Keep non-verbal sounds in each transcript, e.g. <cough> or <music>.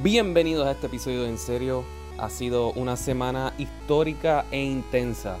Bienvenidos a este episodio En Serio. Ha sido una semana histórica e intensa,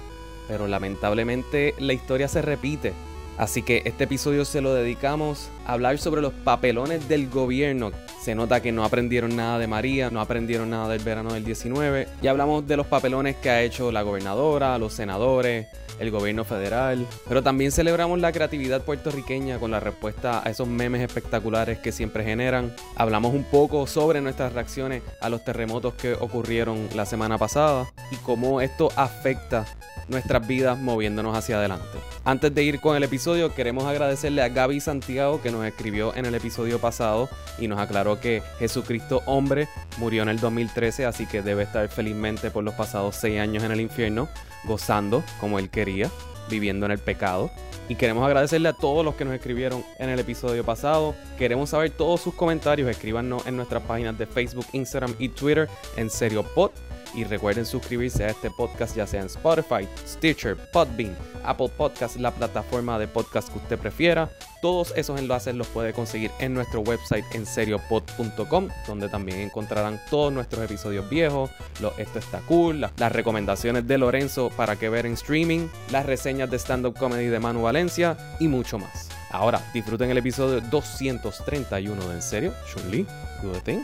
pero lamentablemente la historia se repite. Así que este episodio se lo dedicamos a hablar sobre los papelones del gobierno. Se nota que no aprendieron nada de María, no aprendieron nada del verano del 19. Y hablamos de los papelones que ha hecho la gobernadora, los senadores, el gobierno federal. Pero también celebramos la creatividad puertorriqueña con la respuesta a esos memes espectaculares que siempre generan. Hablamos un poco sobre nuestras reacciones a los terremotos que ocurrieron la semana pasada y cómo esto afecta nuestras vidas moviéndonos hacia adelante. Antes de ir con el episodio, queremos agradecerle a Gaby Santiago que nos escribió en el episodio pasado y nos aclaró que Jesucristo hombre murió en el 2013, así que debe estar felizmente por los pasados seis años en el infierno, gozando como él quería, viviendo en el pecado. Y queremos agradecerle a todos los que nos escribieron en el episodio pasado. Queremos saber todos sus comentarios. Escríbanos en nuestras páginas de Facebook, Instagram y Twitter en Serio Pod. Y recuerden suscribirse a este podcast ya sea en Spotify, Stitcher, Podbean, Apple Podcast, la plataforma de podcast que usted prefiera. Todos esos enlaces los puede conseguir en nuestro website en seriopod.com, donde también encontrarán todos nuestros episodios viejos, lo, esto está cool, la- las recomendaciones de Lorenzo para que ver en streaming, las reseñas de stand-up comedy de Manu Valencia y mucho más. Ahora, disfruten el episodio 231 de En Serio, Chun-Li, do the thing.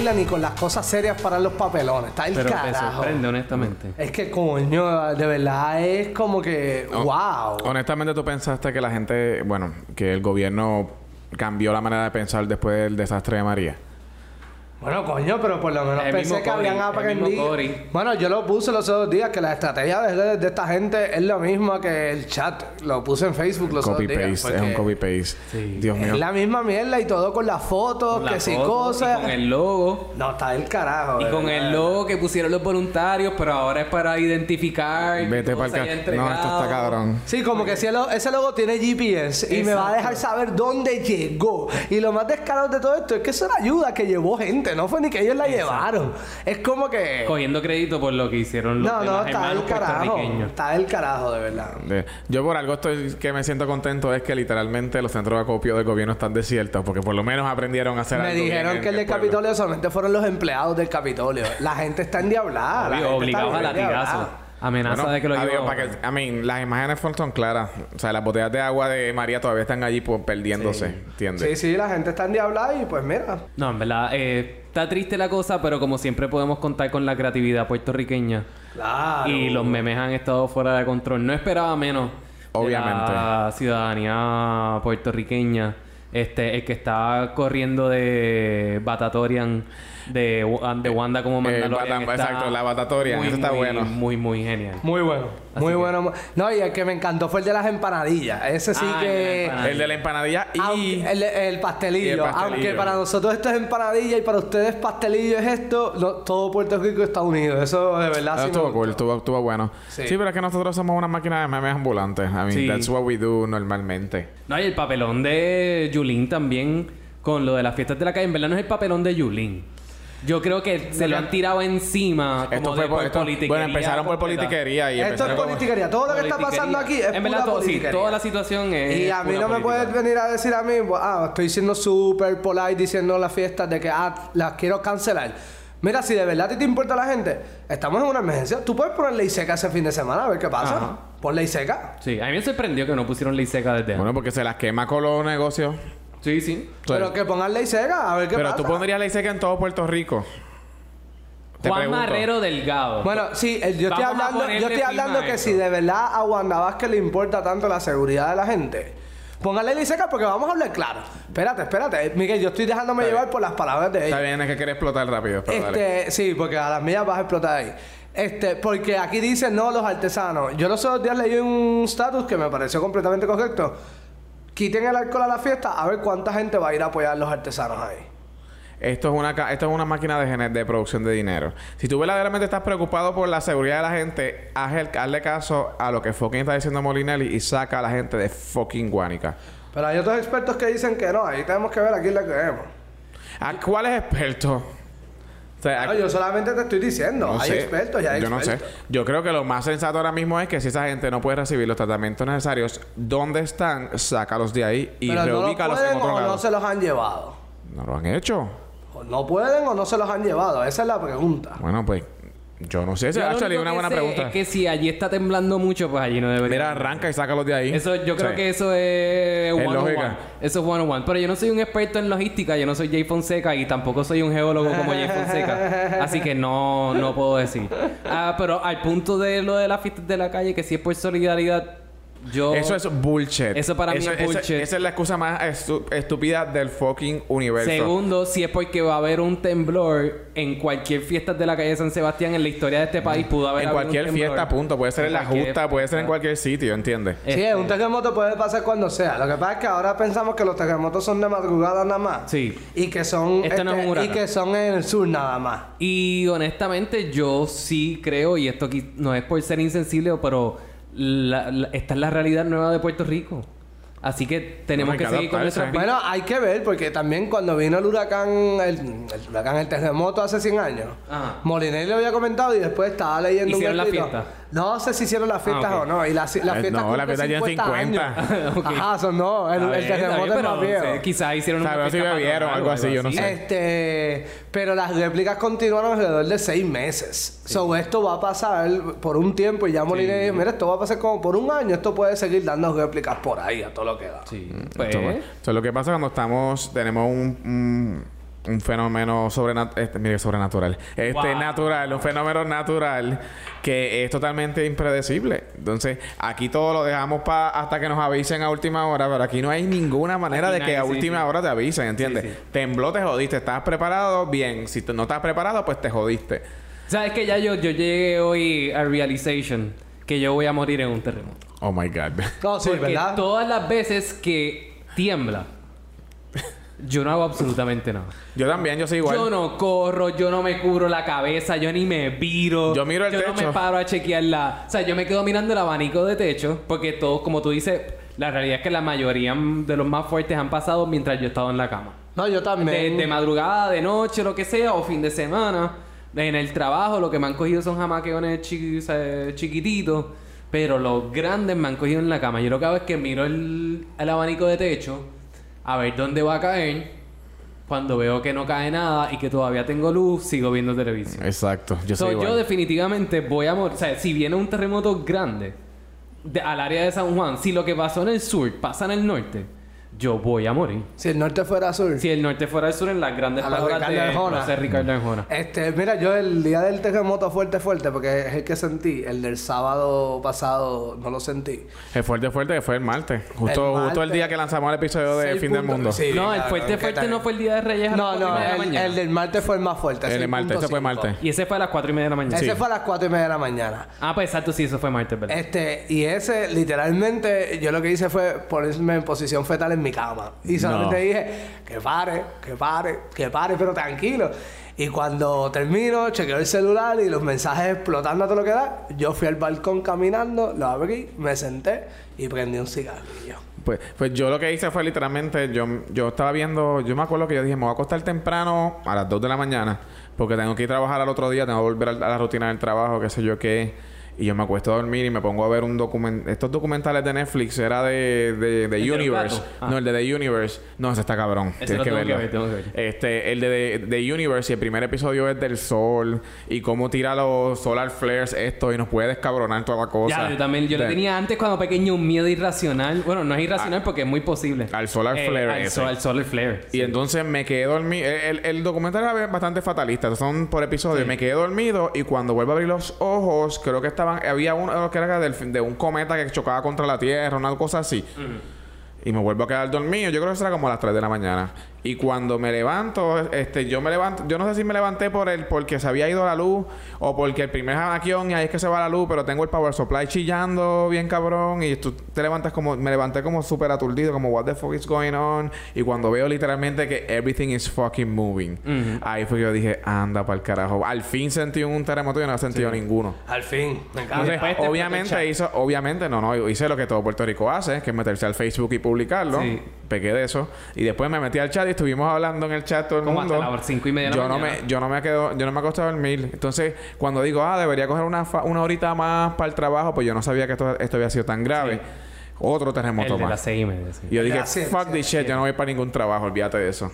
Isla ni con las cosas serias para los papelones. Está el Pero me carajo. sorprende, honestamente. Es que coño, de verdad es como que wow. Honestamente, tú pensaste que la gente, bueno, que el gobierno cambió la manera de pensar después del desastre de María. Bueno, coño, pero por lo menos El pensé mismo que habían Cory, el mismo aprendido. Cory. Bueno, yo lo puse los otros días que la estrategia de, de esta gente es lo mismo que el chat. Lo puse en Facebook los Copy otros días. paste, es un copy paste. Sí. Dios mío. Es la misma mierda y todo con las fotos, La que foto, cosas. y con el logo. No, está del carajo. Y con el logo que pusieron los voluntarios, pero ahora es para identificar. Vete cómo para el No, esto está cabrón. Sí, como que si el- ese logo tiene GPS y me va a dejar saber dónde llegó. Y lo más descarado de todo esto es que eso era ayuda que llevó gente, no fue ni que ellos la llevaron. Es como que. Cogiendo crédito por lo que hicieron los No, no, está hermanos del carajo. Está del carajo, de verdad. Yo por algo estoy que me siento contento es que literalmente los centros de acopio del gobierno están desiertos porque por lo menos aprendieron a hacer Me algo bien dijeron que el del. Capitolio solamente fueron los empleados del Capitolio. La gente está endiablada. la Obvio, gente obligados a está bien latigazo. endiablada. Amenaza Bueno, de que lo iban para que, I mean, las imágenes son claras. O sea, las botellas de agua de María todavía están allí pues, perdiéndose. ¿Entiendes? Sí, sí, la gente está endiablada y pues mira. No, en verdad, eh, está triste la cosa, pero como siempre podemos contar con la creatividad puertorriqueña. Claro. Y los memes han estado fuera de control. No esperaba menos. Obviamente. De la ciudadanía puertorriqueña. Este, el que está corriendo de Batatorian de, de Wanda como eh, Mandalorian. Está exacto, la Batatorian, muy, eso está muy, bueno. Muy, muy genial. Muy bueno. muy que- bueno. No, y el que me encantó fue el de las empanadillas. Ese sí Ah, que. El de la empanadilla y... Aunque- el, el pastelillo. Y el pastelillo. Aunque para nosotros esto es empanadilla y para ustedes pastelillo es esto, lo- todo Puerto Rico está unido. Eso de verdad Ah, sí estuvo cool, estuvo, estuvo bueno. Sí. Sí. pero es que nosotros somos una máquina de memes ambulantes. I mean, Sí. that's what we do normalmente. No, y el papelón de Yulín también con lo de las fiestas de la calle. En verdad no es el papelón de Yulín. Yo creo que se lo han tirado encima como Esto de fue por, esto- politiquería bueno, empezaron por completa. politiquería y Esto es politiquería. Todo lo que está pasando aquí es En verdad, pura todo, sí, toda la situación es. Y a mí no me puedes venir a decir a mí, ah, estoy siendo súper polite diciendo en las fiestas de que ah, las quiero cancelar. Mira, si de verdad a ti te importa la gente, estamos en una emergencia. Tú puedes poner ley seca ese fin de semana a ver qué pasa. Ajá. Pon ley seca. Sí, a mí me sorprendió que no pusieron ley seca desde Bueno, porque se las quema con los negocios. Sí, sí. Pero que pongan ley seca, a ver qué Pero pasa. tú pondrías ley seca en todo Puerto Rico. Te Juan pregunto. Marrero Delgado. Bueno, sí, el- yo estoy hablando, yo estoy hablando que si de verdad a Wanda Vázquez le importa tanto la seguridad de la gente, póngale ley seca porque vamos a hablar claro. Espérate, espérate. Miguel, yo estoy dejándome Está llevar bien. por las palabras de ella. Está bien, es que quieres explotar rápido. Pero dale. Este, sí, porque a las mías vas a explotar ahí. Este, porque aquí dice no los artesanos. Yo los otros días leí un status que me pareció completamente correcto. Quiten el alcohol a la fiesta a ver cuánta gente va a ir a apoyar a los artesanos ahí. Esto es una esto es una máquina de, gener- de producción de dinero. Si tú verdaderamente estás preocupado por la seguridad de la gente, haz el- hazle caso a lo que fucking está diciendo Molinelli y saca a la gente de fucking Guánica. Pero hay otros expertos que dicen que no, ahí tenemos que ver a quién le creemos. ¿A cuáles expertos? O sea, No, yo solamente te estoy diciendo. no hay sé. expertos y hay Yo no sé. expertos. Yo creo que lo más sensato ahora mismo es que si esa gente no puede recibir los tratamientos necesarios, ¿dónde están? Sácalos de ahí y Pero no lo reubícalos en pueden otro o lado. no se los han llevado. No lo han hecho. O no pueden o no se los han llevado. Esa es la pregunta. Bueno, pues yo no sé. Lo Actually, único una buena pregunta. Es que si allí está temblando mucho, pues allí no debería. Mira, arranca y sácalos de ahí. Eso, yo creo Sí. que eso es one on lógica. one. Eso es one on one. Pero yo no soy un experto en logística, yo no soy Jay Fonseca y tampoco soy un geólogo como Jay Fonseca. <laughs> Así que no, no puedo decir. Ah, pero al punto de lo de las fiestas de la calle, que si es por solidaridad, yo. Eso es bullshit. Eso para mí es bullshit. Esa es la excusa más estu- estúpida del fucking universo. Segundo, si es porque va a haber un temblor en cualquier fiesta de la calle de San Sebastián en la historia de este país, pudo haber En habido un cualquier temblor. fiesta, punto. Puede ser en la cualquier justa, puede ser en cualquier sitio, ¿entiendes? Sí, Este, un terremoto puede pasar cuando sea. Lo que pasa es que ahora pensamos que los terremotos son de madrugada nada más. Sí. Y que son Esto no es un este, y que son en el sur nada más. Y honestamente, yo sí creo, y esto aquí no es por ser insensible, pero la- la- esta es la realidad nueva de Puerto Rico. Así que tenemos Bueno, que que seguir con nuestras. Bueno, hay que ver, porque también cuando vino el huracán, el, el huracán, el terremoto hace 100 años, Ajá. Molinelli lo había comentado y después estaba leyendo ¿Hicieron un la escrito. fiesta? No sé si hicieron las fiestas Ah, ok. o no. Y las las Eh, fiestas no, la fiesta tiene 50. años. <laughs> Ok. Ajá, son no. El, el terremoto bien, es más viejo. eh, Quizás hicieron una Sabe, si fiesta bebieron, patronal algo o así, yo no sé. Este, pero las réplicas continuaron alrededor de seis meses. So, esto va a pasar por un tiempo y ya Molinelli dijo, mira, esto va a pasar como por un año. Esto puede seguir dando réplicas por ahí a todo lo que da. Sí. Pues, Esto, esto es lo que pasa cuando estamos, tenemos un, un, un fenómeno sobrenatural, este, mire, sobrenatural, este Wow. natural, un fenómeno natural que es totalmente impredecible. Entonces, aquí todo lo dejamos pa hasta que nos avisen a última hora, pero aquí no hay ninguna manera Aquí de que nadie, a última sí. hora te avisen, ¿entiendes? Sí, sí. Tembló, te jodiste. ¿Estás preparado? Bien. Si no estás preparado, pues te jodiste. ¿Sabes que ya yo, yo llegué hoy a realization que yo voy a morir en un terremoto? Oh my God. <laughs> No, sí, Porque ¿verdad? todas las veces que tiembla, yo no hago absolutamente nada. Yo también, yo soy igual. Yo no corro, yo no me cubro la cabeza, yo ni me viro. Yo miro el Yo no techo. me paro a chequear la... O sea, yo me quedo mirando el abanico de techo porque todos, como tú dices, la realidad es que la mayoría de los más fuertes han pasado mientras yo he estado en la cama. No, yo también. de madrugada, de noche, lo que sea, o fin de semana. En el trabajo lo que me han cogido son jamaqueones chiqui- o sea, chiquititos. Pero los grandes me han cogido en la cama. Yo lo que hago es que miro el, el abanico de techo a ver dónde va a caer. Cuando veo que no cae nada y que todavía tengo luz, sigo viendo televisión. Exacto. Yo So, soy yo definitivamente voy a morir. O sea, si viene un terremoto grande de- al área de San Juan, si lo que pasó en el sur pasa en el norte, yo voy a morir. Si el norte fuera sur. Si el norte fuera el sur, en las grandes A palabras Ricardo de Arjona. José Ricardo Arjona. Este, mira, yo el día del terremoto fuerte, fuerte, porque es el que sentí. El del sábado pasado no lo sentí. El fuerte, fuerte que fue el martes. Justo El justo el día que lanzamos el episodio de Fin del. Mundo. Sí, no, el fuerte ¿qué fuerte no fue el día de Reyes a las No, no, media de la el, mañana. el del martes fue el más fuerte. El de martes, ese fue 6.5. martes. Y ese fue a las cuatro y media de la mañana. Ese fue a las 4 y media de la mañana. Ah, pues exacto, sí, eso fue martes, ¿verdad? Este, y ese, literalmente, yo lo que hice fue ponerme en posición fetal en mi cama. Y solamente No. dije, que pare, que pare, que pare, pero tranquilo. Y cuando termino, chequeo el celular y los mensajes explotando a todo lo que da, yo fui al balcón caminando, lo abrí, me senté y prendí un cigarrillo. Pues, pues yo lo que hice fue literalmente, yo, yo estaba viendo, yo me acuerdo que yo dije, me voy a acostar temprano a las 2 de la mañana, porque tengo que ir a trabajar al otro día, tengo que volver a la rutina del trabajo, qué sé yo qué. Y yo me acuesto a dormir y me pongo a ver un documental. Estos documentales de Netflix era de, de, de ¿El de los Universe. Ah. No, el de The Universe. No, ese está cabrón. Ese Tienes que verlo. ver, tengo que ver. Este, el de The, Universe y el primer episodio es del sol y cómo tira los solar flares esto y nos puede descabronar toda la cosa. Ya, yo también. Yo le tenía antes cuando pequeño un miedo irracional. Bueno, no es irracional porque es muy posible. al solar Eh, flare Al, ese. sol- al solar flare. Y entonces me quedé dormido. El, el- el documental era bastante fatalista. Son por episodio. Me quedé dormido y cuando vuelvo a abrir los ojos, creo que estaban... Había uno que era del- de un cometa que chocaba contra la Tierra, una cosa así. Y me vuelvo a quedar dormido. Yo creo que eso era como a las 3 de la mañana. Y cuando me levanto, este, yo me levanto, yo no sé si me levanté por el, porque se había ido la luz, o porque el primer jamaquión y ahí es que se va la luz, pero tengo el power supply chillando bien cabrón, y tú te levantas como, me levanté como súper aturdido, como what the fuck is going on, y cuando veo literalmente que everything is fucking moving, ahí fue que yo dije, anda para el carajo. Al fin sentí un terremoto y no he sentido ninguno. Al fin, me encanta. Entonces, obviamente hizo, obviamente, no, no, hice lo que todo Puerto Rico hace, que es meterse al Facebook y publicarlo. Sí. Pequé de eso. Y después me metí al chat y estuvimos hablando en el chat todo el Como mundo. hasta las cinco y media de la yo no me Yo no me quedo... Yo no me acosté a dormir. Entonces, cuando digo, ah, debería coger una, fa- una horita más para el trabajo, pues yo no sabía que esto, esto había sido tan grave. Otro terremoto El de más. las seis y media, sí. Y yo dije, fuck sí, this shit, yo no voy para ningún trabajo, olvídate de eso.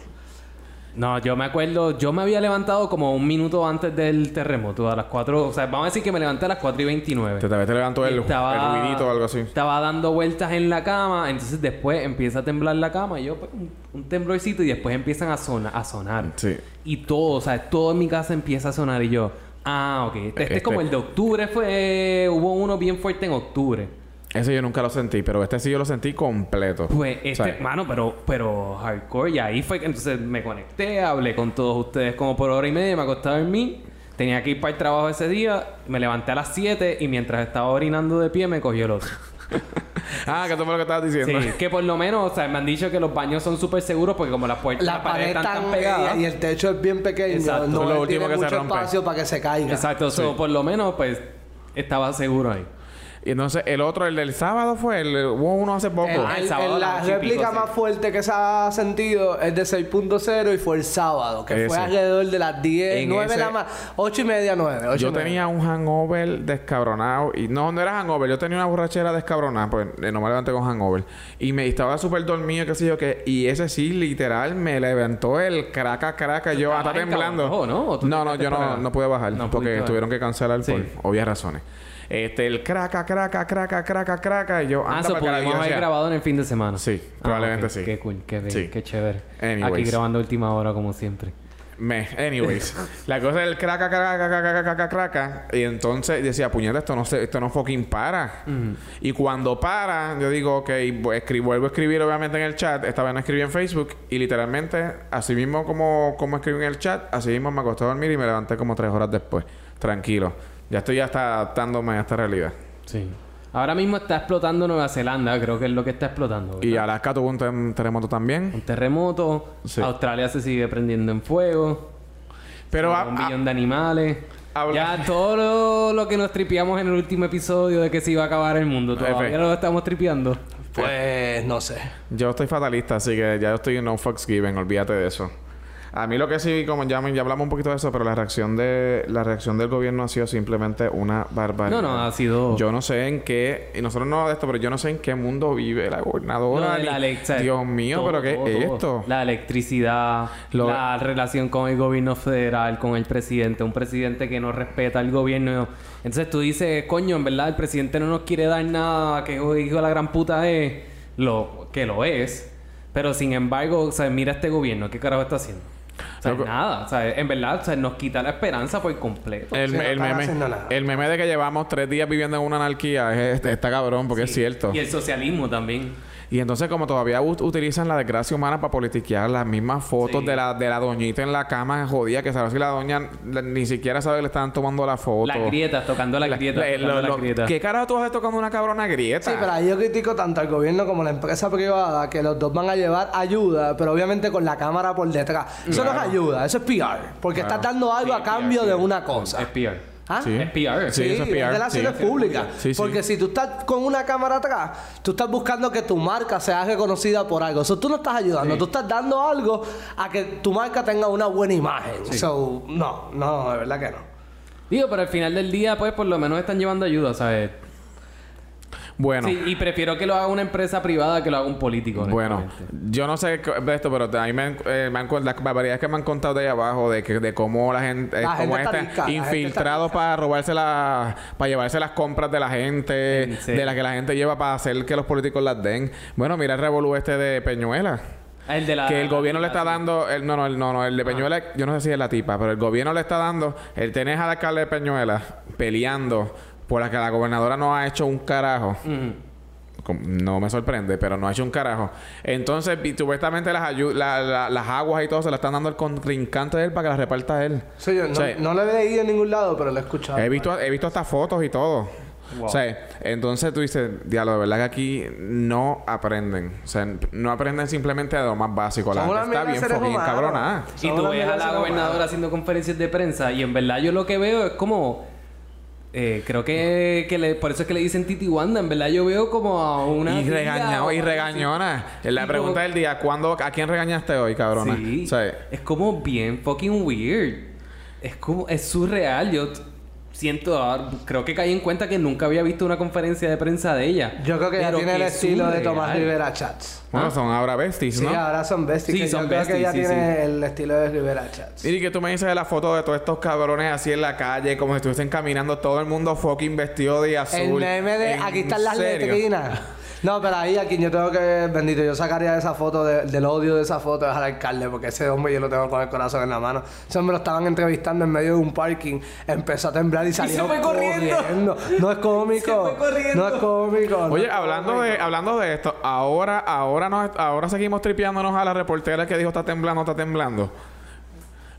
No, yo me acuerdo, yo me había levantado como un minuto antes del terremoto, a las 4, o sea, vamos a decir que me levanté a las 4 y 29. Te, te, levantó el, Estaba- el ruidito o algo así. Estaba dando vueltas en la cama, entonces después empieza a temblar la cama, y yo pues, un, un temblorcito y después empiezan a, sona- a sonar. Sí. Y todo, o sea, todo en mi casa empieza a sonar y yo, ah, ok, este, este Este- es como el de octubre, fue, hubo uno bien fuerte en octubre. Ese yo nunca lo sentí, pero este sí yo lo sentí completo. Pues este, O sea, mano, pero, pero hardcore. Y ahí fue que entonces me conecté, hablé con todos ustedes como por hora y media, me acosté a dormir. Tenía que ir para el trabajo ese día, me levanté a las 7 y mientras estaba orinando de pie me cogió el otro. <laughs> Ah, que eso fue lo que estabas diciendo. Sí, que por lo menos, o sea, me han dicho que los baños son súper seguros porque como las puertas, La las paredes pared están tan tan pegadas. y el techo es bien pequeño. Exacto. No es lo tiene que se mucho rompe. espacio para que se caiga. Exacto, so, por lo menos, pues, estaba seguro ahí. Y entonces el otro, el del sábado fue, el, hubo uno hace poco. El- Ah, el el- sábado el- a la réplica más fuerte que se ha sentido es de 6.0 y fue el sábado, que Ese. fue alrededor de las 10, En 9 de ese- la mañana, 8 y media, 9. ocho Yo y media. tenía un hangover descabronado. Y no, no era hangover. Yo tenía una borrachera descabronada. Pues eh, no me levanté con hangover. Y me estaba súper dormido, qué sé yo qué. Y ese sí, literal, me levantó el craca, craca. Yo hasta temblando. ¿no? ¿O tú No, yo no, no pude bajar. No porque pudiste tuvieron que cancelar Sí. por obvias razones. Este, el craca, craca, craca, craca, craca. Y yo, Ah, eso pudimos haber grabado en el fin de semana. Sí, Ah, probablemente sí. Qué cool, qué, bien, Sí. qué chévere. Anyways. Aquí grabando última hora como siempre. Me, anyways. <laughs> la cosa del craca, craca, craca, craca, craca, craca. Y entonces decía, puñeta, esto no se, esto no fucking para. Y cuando para, yo digo, ok, voy a escri- vuelvo a escribir obviamente en el chat. Esta vez no escribí en Facebook. Y literalmente, así mismo como, como escribí en el chat, así mismo me acosté a dormir y me levanté como tres horas después. Tranquilo. Ya estoy ya está adaptándome a esta realidad. Sí. Ahora mismo está explotando Nueva Zelanda, creo que es lo que está explotando. Y. Alaska tuvo un terremoto también. Un terremoto, Sí. Australia se sigue prendiendo en fuego, Pero un a- billón de animales. habla- Ya todo lo, lo que nos tripeamos en el último episodio de que se iba a acabar el mundo, todavía lo estamos tripeando. Pues no sé. Yo estoy fatalista, así que ya yo estoy en no fucks given, olvídate de eso. A mí lo que sí, como ya, ya hablamos un poquito de eso, pero la reacción de la reacción del gobierno ha sido simplemente una barbaridad. No, no, ha sido... Yo no sé en qué, y nosotros no de esto, pero yo no sé en qué mundo vive la gobernadora. ni- la sea, Dios mío, todo, pero ¿qué todo, es todo. esto? La electricidad, Lo- la relación con el gobierno federal, con el presidente, un presidente que no respeta al gobierno. Entonces tú dices, coño, en verdad el presidente no nos quiere dar nada, que hijo de la gran puta es, lo que lo es. Pero sin embargo, o sea, mira este gobierno, ¿qué carajo está haciendo? Sea, nada, o sea, en verdad, o sea, nos quita la esperanza por completo. El, Sí, el meme, el meme de que llevamos tres días viviendo en una anarquía es, es- está cabrón, porque es cierto. Y el socialismo también. Y entonces, como todavía ut- utilizan la desgracia humana para politiquear las mismas fotos Sí. de la de la doñita en la cama jodida, que sabe si la doña la- ni siquiera sabe que le están tomando la foto. Las grietas, tocando las La- grietas. la- tocando lo- las lo- grietas. ¿Qué carajo tú haces tocando una cabrona grieta? Sí, pero ahí yo critico tanto al gobierno como a la empresa privada que los dos van a llevar ayuda, pero obviamente con la cámara por detrás. Eso no es ayuda, eso es PR. Porque estás dando algo Sí, a cambio PR, de una cosa. Es PR. ¿Ah? Sí. Es PR. Sí, eso es PR, relaciones sí. públicas. Sí, sí. Porque si tú estás con una cámara atrás, tú estás buscando que tu marca sea reconocida por algo. Eso tú no estás ayudando, tú estás dando algo a que tu marca tenga una buena imagen. So, no, no, de verdad que no. Digo, pero al final del día, pues por lo menos están llevando ayuda, ¿sabes? Bueno. Sí, y prefiero que lo haga una empresa privada que lo haga un político. Bueno, yo no sé qué- de esto, pero a mí me han, eh, me han con- las barbaridades que me han contado de ahí abajo, de que de cómo la gente, eh, La cómo gente está este gente infiltrados está para robarse las, para llevarse las compras de la gente, de las que la gente lleva para hacer que los políticos las den. Bueno, mira el revolú este de Peñuela. Ah, El de la... que el gobierno le está dando, el, no, no, el, no, no, el de Peñuela, yo no sé si es la tipa, pero el gobierno le está dando, el tenés al alcalde de Peñuela peleando por la que la gobernadora no ha hecho un carajo. No me sorprende, pero no ha hecho un carajo. Entonces, supuestamente las, ayu- la- la- las aguas y todo se las están dando al contrincante de él para que las reparta él. Sí, yo no, O sea, no lo he leído en ningún lado, pero lo he escuchado. He visto, he visto hasta fotos y todo. O sea, entonces tú dices, diablo, de verdad que aquí no aprenden. O sea, no aprenden simplemente de lo más básico. La gente está bien fucking cabronada. Y tú ves a la gobernadora haciendo conferencias de prensa y en verdad yo lo que veo es como... Eh, creo que, que le- por eso es que le dicen Titi Wanda. En verdad, yo veo como a una. Y regañado y regañona. La Y pregunta como- del día, ¿cuándo, ¿a quién regañaste hoy, cabrona? Sí. O sea, Es como bien fucking weird. Es como, es surreal. Yo siento, ahora- creo que caí en cuenta que nunca había visto una conferencia de prensa de ella. Yo creo que ya Pero tiene el estilo de. Tomás Rivera Chats. bueno, ¿Ah? son ahora besties, Sí, ¿no? ahora son besties. Sí, que son yo creo que besties, ya sí, tiene el estilo de Rivera Chats. Y que tú me dices de la foto de todos estos cabrones así en la calle, como si estuviesen caminando todo el mundo fucking vestido de azul. El meme de ¿En aquí están las letrinas. No, pero ahí aquí yo tengo que, bendito, yo sacaría esa foto de- del odio de esa foto de al alcalde, porque ese hombre yo lo tengo con el corazón en la mano. Ese hombre lo estaban entrevistando en medio de un parking, empezó a temblar y salió se fue corriendo. No es cómico. Se fue corriendo. No es cómico. no Oye, es hablando cómico. de, hablando de esto, ahora, ahora nos, ahora seguimos tripeándonos a la reportera que dijo está temblando, está temblando.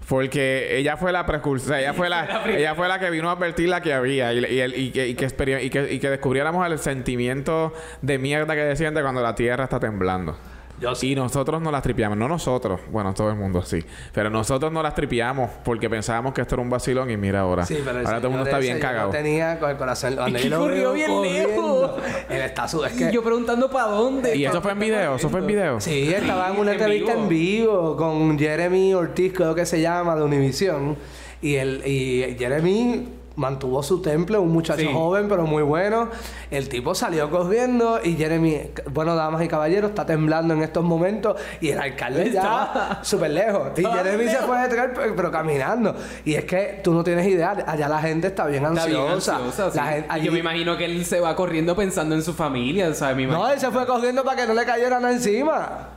Porque ella fue la precursora, ella fue la, <laughs> ella fue la que vino a advertir la que había y, y, y que, y, que, que, y que descubriéramos el sentimiento de mierda que se siente cuando la tierra está temblando. Yo sí. Y nosotros no las tripeamos, no nosotros, bueno, todo el mundo sí, pero nosotros no las tripeamos porque pensábamos que esto era un vacilón y mira ahora. Sí, pero ahora todo el mundo está bien cagado. tenía con el corazón. Yo lo corrió bien corriendo, lejos. Él está su... Es Y que... yo preguntando para dónde. Y eso fue en video, eso fue en video. Sí, estaba en una en entrevista en vivo con Jeremy Ortiz, creo que se llama, de Univision. Y, el, y Jeremy mantuvo su temple, un muchacho Sí. joven pero muy bueno. El tipo salió corriendo y Jeremy, bueno, damas y caballeros, está temblando en estos momentos y el alcalde ya súper lejos. Y Jeremy se fue detrás, pero, pero caminando. Y es que tú no tienes idea, allá la gente está bien Está bien ansiosa. ansiosa, sí. La gente- Y allí- yo me imagino que él se va corriendo pensando en su familia, ¿sabes? No, él se fue corriendo para que no le cayera nada encima.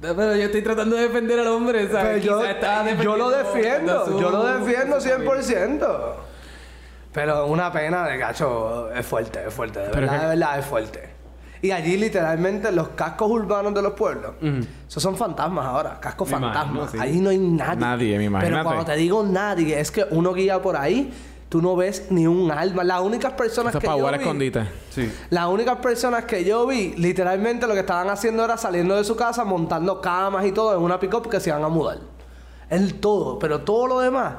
Pero yo estoy tratando de defender al hombre, ¿sabes? yo, yo lo defiendo, yo lo defiendo a su familia. 100%. Pero una pena de gacho es fuerte, es fuerte, de Pero verdad, que- de verdad es fuerte. Y allí literalmente los cascos urbanos de los pueblos, esos son fantasmas ahora, cascos Me fantasmas. imagino, sí. Ahí no hay nadie. Nadie, me imagínate. Pero cuando te digo nadie, es que uno guía por ahí, tú no ves ni un alma. Las únicas personas Esto es que para yo vi, escondite. Sí. las únicas personas que yo vi, literalmente lo que estaban haciendo era saliendo de su casa, montando camas y todo en una pick-up que se iban a mudar. El todo, pero todo lo demás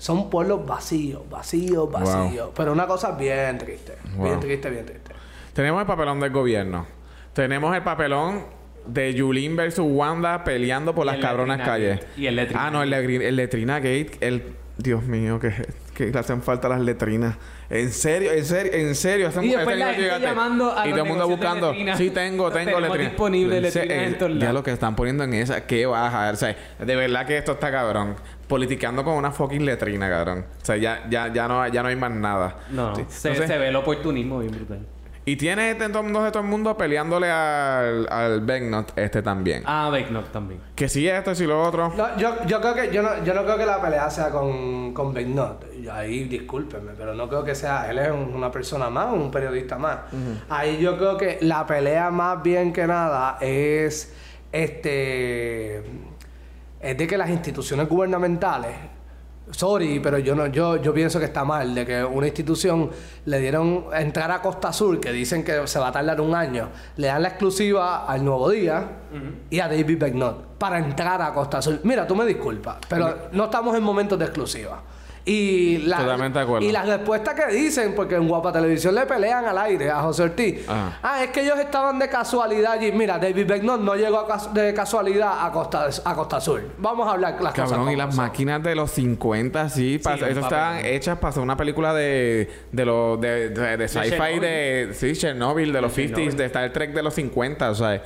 son pueblos vacíos, vacíos, Wow. vacíos. Pero una cosa bien triste, Wow. bien triste, bien triste. Tenemos el papelón del gobierno. Tenemos el papelón de Yulín versus Wanda peleando por Y las cabronas Letrina calles. Gate. Y el Letrina Ah, no, el, el Letrina Gate. El... Dios mío, que, que le hacen falta las letrinas. En serio, en serio, en serio. Hacen, Y después la gente llamando a Y todo el mundo buscando. Sí, tengo, tengo letrinas. disponible En letrinas en eh, todos Ya lo que están poniendo en esa, qué baja. O sea, de verdad que esto está cabrón. Politicando con una fucking letrina, cabrón. O sea, ya, ya, ya, no, ya no hay más nada. No, Sí. se, Entonces- se ve el oportunismo bien brutal. y tiene este entonces de todo el mundo peleándole al, al Becknot este también. Ah, Becknock también. Que si esto, si lo otro. No, yo, yo creo que yo no, yo no creo que la pelea sea con, con Ahí discúlpenme, pero no creo que sea. Él es un- una persona más, un periodista más. Ahí yo creo que la pelea más bien que nada es este es de que las instituciones gubernamentales Sorry, pero yo no, yo, yo pienso que está mal de que una institución le dieron entrar a Costa Sur, que dicen que se va a tardar un año, le dan la exclusiva al Nuevo Día y a David Becknott para entrar a Costa Sur. Mira, tú me disculpas, pero no estamos en momentos de exclusiva. Y, la- Totalmente de acuerdo. y las respuestas que dicen, porque en Guapa Televisión le pelean al aire a José Ortiz. Ajá. Ah, es que ellos estaban de casualidad allí. Mira, David Becknott no llegó a cas- de casualidad a Costa, a Costa Sur. Vamos a hablar las cosas Cabrón, y como las son. máquinas de los 50, sí, pa- un esas papel. estaban hechas para hacer una película de, de, los de, de, de sci-fi Chernobyl. de, sí, Chernobyl, de los 50s, de Star Trek de los 50, o sea,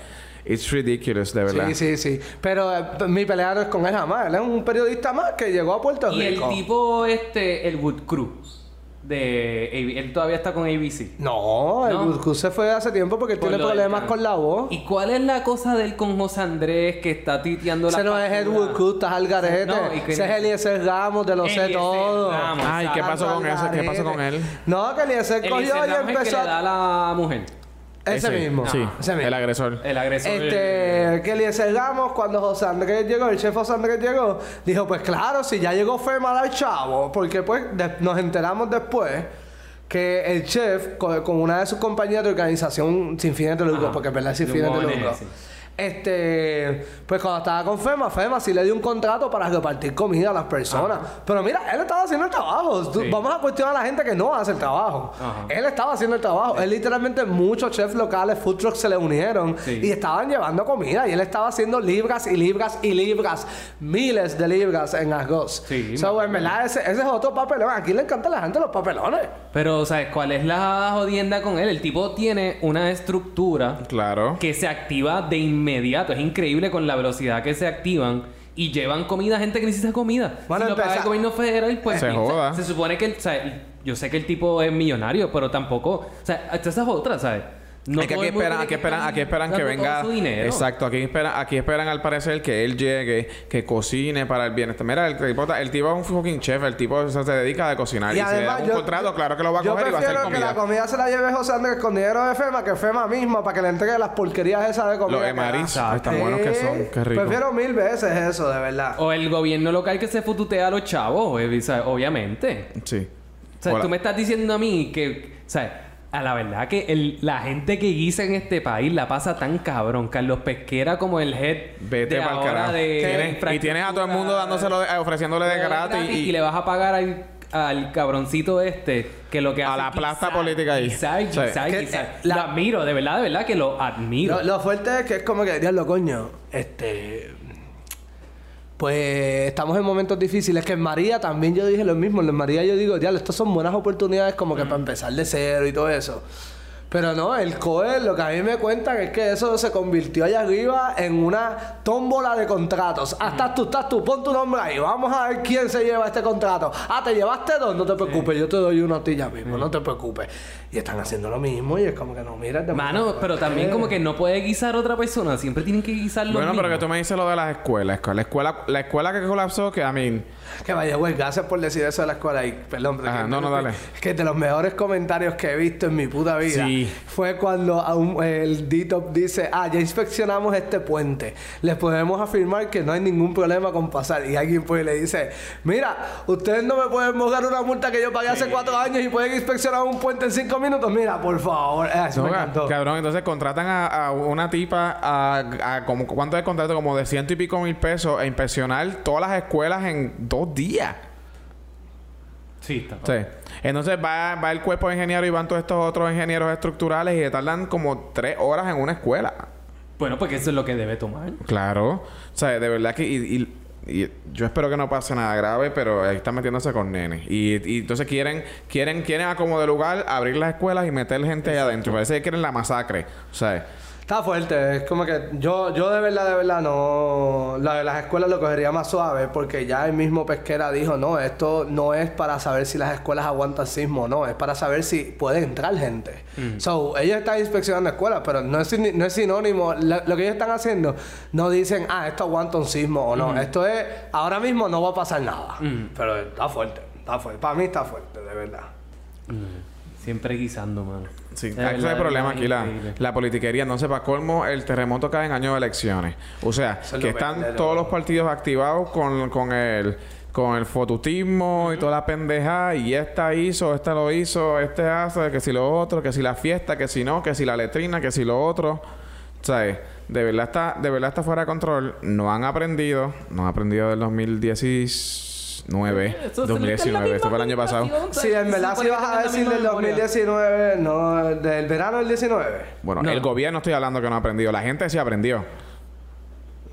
it's ridiculous, de verdad. Sí, sí, sí. Pero eh, mi pelea no es con él jamás. Él es un periodista más que llegó a Puerto Y el Rico. tipo, este, el Wood Cruz. De AB él todavía está con ABC. No, el No. Guzcú se fue hace tiempo porque Por tiene del problemas con la voz. ¿Y cuál es la cosa de él con José Andrés que está titeando la Ese no es Ed factura? Woodcook, estás al garete. No, ¿y quién Ese es? Eliezer Ramos, de lo sé Eliezer todo. Ramos. Ay, ¿qué pasó con eso? ¿Qué pasó con él? No, que Eliezer El cogió y Ramos es el que empezó. le da a la mujer. Ese, mismo. Sí, Ese mismo. el agresor. El agresor. Este, que Eliezer Ramos, cuando José Andrés llegó, el chef José Andrés llegó, dijo, pues claro, si ya llegó Fema al chavo, porque pues de- nos enteramos después que el chef, co- con, una de sus compañías de organización sin fines de lucro, Ajá. porque es verdad sin De fines de lucro, sí. Este, pues cuando estaba con FEMA, FEMA sí le dio un contrato para repartir comida a las personas. Pero mira, él estaba haciendo el trabajo. Tú- Sí. Vamos a cuestionar a la gente que no hace el trabajo. Ajá. Él estaba haciendo el trabajo. Él literalmente muchos chefs locales, food trucks se le unieron Sí. y estaban llevando comida y él estaba haciendo libras y libras y libras, miles de libras en arroz. Sí, So, en verdad, ese, ese es otro papelón. Aquí le encanta a la gente los papelones. Pero, ¿sabes cuál es la jodienda con él? El tipo tiene una estructura Claro. que se activa de inmediato. Es increíble con la velocidad que se activan y llevan comida a gente que necesita comida. Bueno, si lo paga el gobierno federal, pues... Se joda. Supone que... el- o sea, yo sé que el tipo es millonario, pero tampoco... O sea, esa es otra, ¿sabes? No es que aquí esperan, aquí que esperan, aquí esperan que venga. todo su dinero. Exacto, aquí esperan, aquí esperan al parecer que él llegue, que cocine para el bienestar. Mira, el tipo, el tipo es un fucking chef, el tipo o sea, se dedica a cocinar. Y, si le dan un contrato, claro que lo va a yo coger y va a hacer prefiero que la comida. comida se la lleve José Andrés con dinero de FEMA que FEMA misma para que le entregue las porquerías esas de comida. Los emaris, da. tan buenos que son, qué rico. Prefiero mil veces eso, de verdad. O el gobierno local que se fututea a los chavos, eh, ¿sabes? obviamente. Sí. O sea, Hola. tú me estás diciendo a mí que, o sea, a la verdad que el- la gente que guisa en este país la pasa tan cabrón. Carlos Pesquera como el head Vete de ahora carajo. de Tienes- y tienes a todo el mundo dándoselo, de- eh, ofreciéndole de gratis. y, y- le vas a pagar al, al cabroncito este que lo que A hace la es plasta política ahí. guisar. eh, la- Lo admiro, de verdad, de verdad que lo admiro. Lo, lo fuerte es que es como que, diablo, coño, este. Pues estamos en momentos difíciles. Que en María también yo dije lo mismo. En María yo digo, diablo, estas son buenas oportunidades como que para empezar de cero y todo eso. Pero no, el COE, lo que a mí me cuentan es que eso se convirtió allá arriba en una tómbola de contratos. Ah, estás tú, estás tú, pon tu nombre ahí. Vamos a ver quién se lleva este contrato. Ah, te llevaste dos, no te preocupes, yo te doy uno a ti ya mismo, no te preocupes. Y están haciendo lo mismo y es como que no, mira, es Mano, pero también como que no puede guisar otra persona. Siempre tienen que guisar los Bueno, pero que tú me dices lo de las escuelas. La escuela, la escuela que colapsó, que a mí. Que vaya, güey, gracias por decir eso de la escuela. Y perdón, pero que- no, no, dale. Que de los mejores comentarios que he visto en mi puta vida Sí. fue cuando a un- el D-Top dice: Ah, ya inspeccionamos este puente. Les podemos afirmar que no hay ningún problema con pasar. Y alguien pues le dice: Mira, ustedes no me pueden mojar una multa que yo pagué hace cuatro años y pueden inspeccionar un puente en cinco minutos. Mira, por favor. Ah, eso No, me encantó. cabrón, entonces contratan a, a una tipa a, a como cuánto es el contrato como de ciento y pico mil pesos a inspeccionar todas las escuelas en dos días. Sí, está. Sí. Entonces va, va el cuerpo de ingeniero y van todos estos otros ingenieros estructurales y tardan como tres horas en una escuela. Bueno, porque eso es lo que debe tomar. Claro. O sea, de verdad que... Y, y- y yo espero que no pase nada grave, pero ahí están metiéndose con nenes. Y, y entonces quieren, quieren, quieren a como de lugar abrir las escuelas y meter gente ahí adentro. Parece que quieren la masacre. O sea, Está fuerte, es como que yo, yo de verdad, de verdad no. La de las escuelas lo cogería más suave porque ya el mismo Pesquera dijo: No, esto no es para saber si las escuelas aguantan sismo o no, es para saber si puede entrar gente. So, ellos están inspeccionando escuelas, pero no es, sin- no es sinónimo. Lo, lo que ellos están haciendo, no dicen, ah, esto aguanta un sismo o no. Esto es, ahora mismo no va a pasar nada. Pero está fuerte, está fuerte. Para mí está fuerte, de verdad. Siempre guisando, mano. Sí, ese es el problema aquí, la, la politiquería. No sepa colmo, el terremoto cae en año de elecciones. O sea, Eso que están todos todo. los partidos activados con, con el con el fotutismo y toda la pendeja y esta hizo, esta lo hizo, este hace, que si lo otro, que si la fiesta, que si no, que si la letrina, que si lo otro. ¿Sabes? De verdad está, de verdad está fuera de control. No han aprendido, no han aprendido del 2019, Eso se le- 2019, esto fue el año pasado. Sí, en verdad, si vas a decir del 2019, no, del verano del 19, Bueno, No. el gobierno estoy hablando que no ha aprendido. La gente sí aprendió.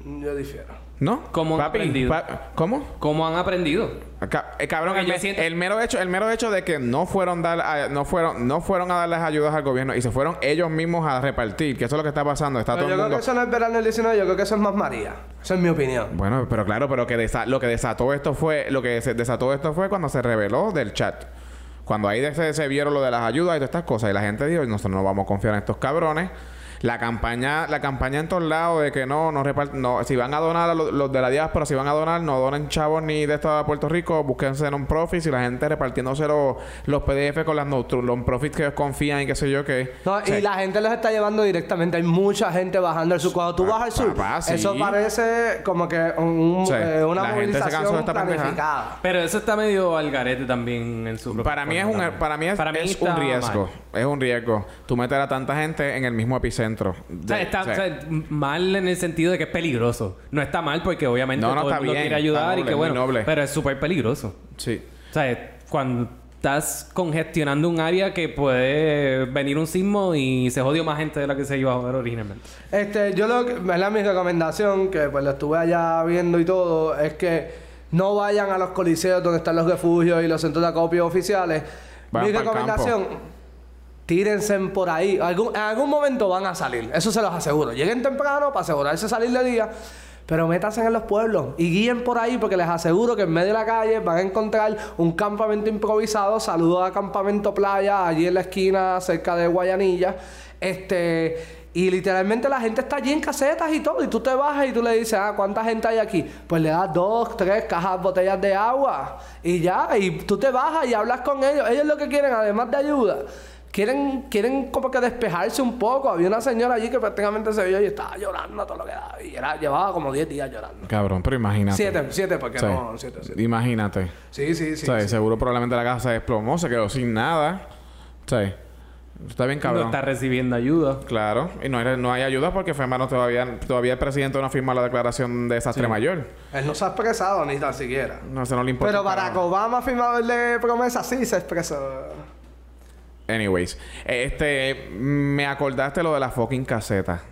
yo difiero. ¿No? ¿Cómo han Papi, aprendido? pa- ¿Cómo? ¿Cómo han aprendido? Ca- eh, cabrón, Porque el, yo me- siento- el mero hecho, el mero hecho de que no fueron dar, a- no fueron, no fueron a dar las ayudas al gobierno y se fueron ellos mismos a repartir, que eso es lo que está pasando, está Pero todo yo el creo mundo. que eso no es verano del 19, yo creo que eso es más María. Esa es mi opinión. Bueno, pero claro, pero que desa- lo que desató esto fue, lo que se desató esto fue cuando se reveló del chat. Cuando ahí de- se, se vieron lo de las ayudas y todas estas cosas y la gente dijo, nosotros no vamos a confiar en estos cabrones. La campaña, la campaña en todos lados de que no, no reparten, no, si van a donar a los, los de la diáspora, si van a donar, no donen chavos ni de esto a Puerto Rico, búsquense non-profits y la gente repartiéndose los, los PDF con las no- non-profits que ellos confían y qué sé yo qué. No, O sea, y la gente los está llevando directamente. Hay mucha gente bajando al sur. Cuando tú Pa- vas al sur, papá, sí. eso parece como que un- Sí. eh, una La gente se cansó de movilización planificada. Pero eso está medio al garete también en su Para mí es un también. para mí es, Para mí es un riesgo. mal. Es un riesgo. Tú meter a tanta gente en el mismo epicentro. Centro. O sea, De- está o sea, o sea, mal en el sentido de que es peligroso. No está mal porque obviamente No, no, todo el está mundo bien, quiere está ayudar y noble, que muy bueno. noble. Pero es súper peligroso. sí. O sea, cuando estás congestionando un área que puede venir un sismo y se jodió más gente de la que se iba a joder originalmente. Este, yo lo que, ¿verdad? Mi recomendación, que pues lo estuve allá viendo y todo, es que no vayan a los coliseos donde están los refugios y los centros de acopio oficiales. Vayan Mi recomendación, tírense por ahí. Algún- en algún momento van a salir, eso se los aseguro. Lleguen temprano para asegurarse salir de día. Pero métanse en los pueblos y guíen por ahí porque les aseguro que en medio de la calle van a encontrar un campamento improvisado. Saludos a Campamento Playa, allí en la esquina cerca de Guayanilla. Este, y literalmente la gente está allí en casetas y todo. Y tú te bajas y tú le dices, ah, ¿cuánta gente hay aquí? Pues le das dos, tres cajas, botellas de agua. Y ya, y tú te bajas y hablas con ellos. Ellos lo que quieren, además de ayuda, quieren, quieren como que despejarse un poco. Había una señora allí que prácticamente se vio y estaba llorando todo lo que daba. Y era, llevaba como 10 días llorando. Cabrón, pero imagínate. Siete, siete, porque Sí. no, siete, siete. Imagínate. Sí, sí, sí. o sea, sí. seguro probablemente la casa se desplomó, se quedó sin nada. Sea, está bien No cabrón. está recibiendo ayuda. Claro, y no hay, no hay ayuda porque FEMA no todavía, todavía el presidente no ha firmado la declaración de desastre mayor. Él no se ha expresado ni tan siquiera. No, se no le importa. Pero. Barack Obama ha firmado el de promesa, sí se expresó. Anyways, este, me acordaste lo de la fucking caseta.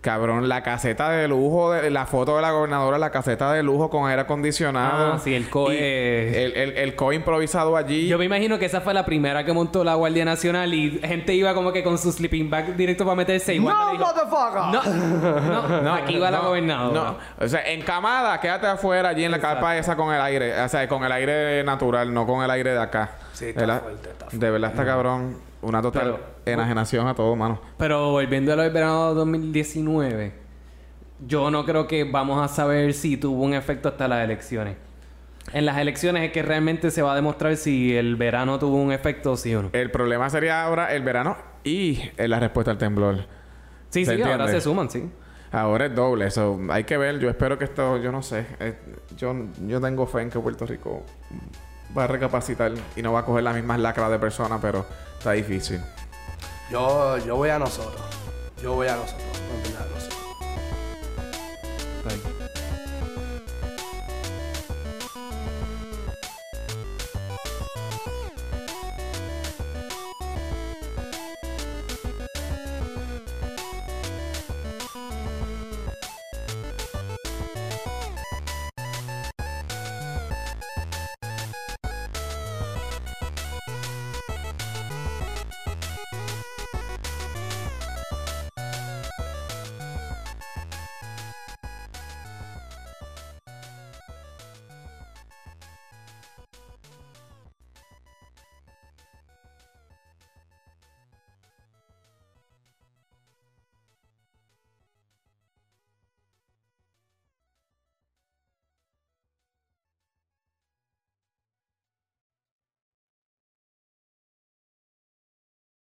Cabrón, la caseta de lujo, de, la foto de la gobernadora, la caseta de lujo con aire acondicionado. Ah, sí, el COE. Y El, el, el COE improvisado allí. Yo me imagino que esa fue la primera que montó la Guardia Nacional y gente iba como que con su sleeping bag directo para meterse igual. ¡No, dijo, motherfucker! no, <laughs> no, aquí va la No, gobernadora. No, o sea, encamada, quédate afuera allí en la carpa esa con el aire. O sea, con el aire natural, no con el aire de acá. Sí, está ¿Verdad? fuerte, está De verdad está cabrón. Una total Pero- enajenación a todo, mano. Pero volviendo a lo del verano 2019, yo no creo que vamos a saber si tuvo un efecto hasta las elecciones. En las elecciones es que realmente se va a demostrar si el verano tuvo un efecto sí o no. El problema sería ahora el verano y eh, la respuesta al temblor. Sí, ¿Se sí, ahora se suman, sí. Ahora es doble, eso hay que ver. Yo espero que esto, yo no sé, eh, yo, yo tengo fe en que Puerto Rico va a recapacitar y no va a coger las mismas lacras de personas, pero está difícil. Yo, yo voy a nosotros. Yo voy a nosotros. Right.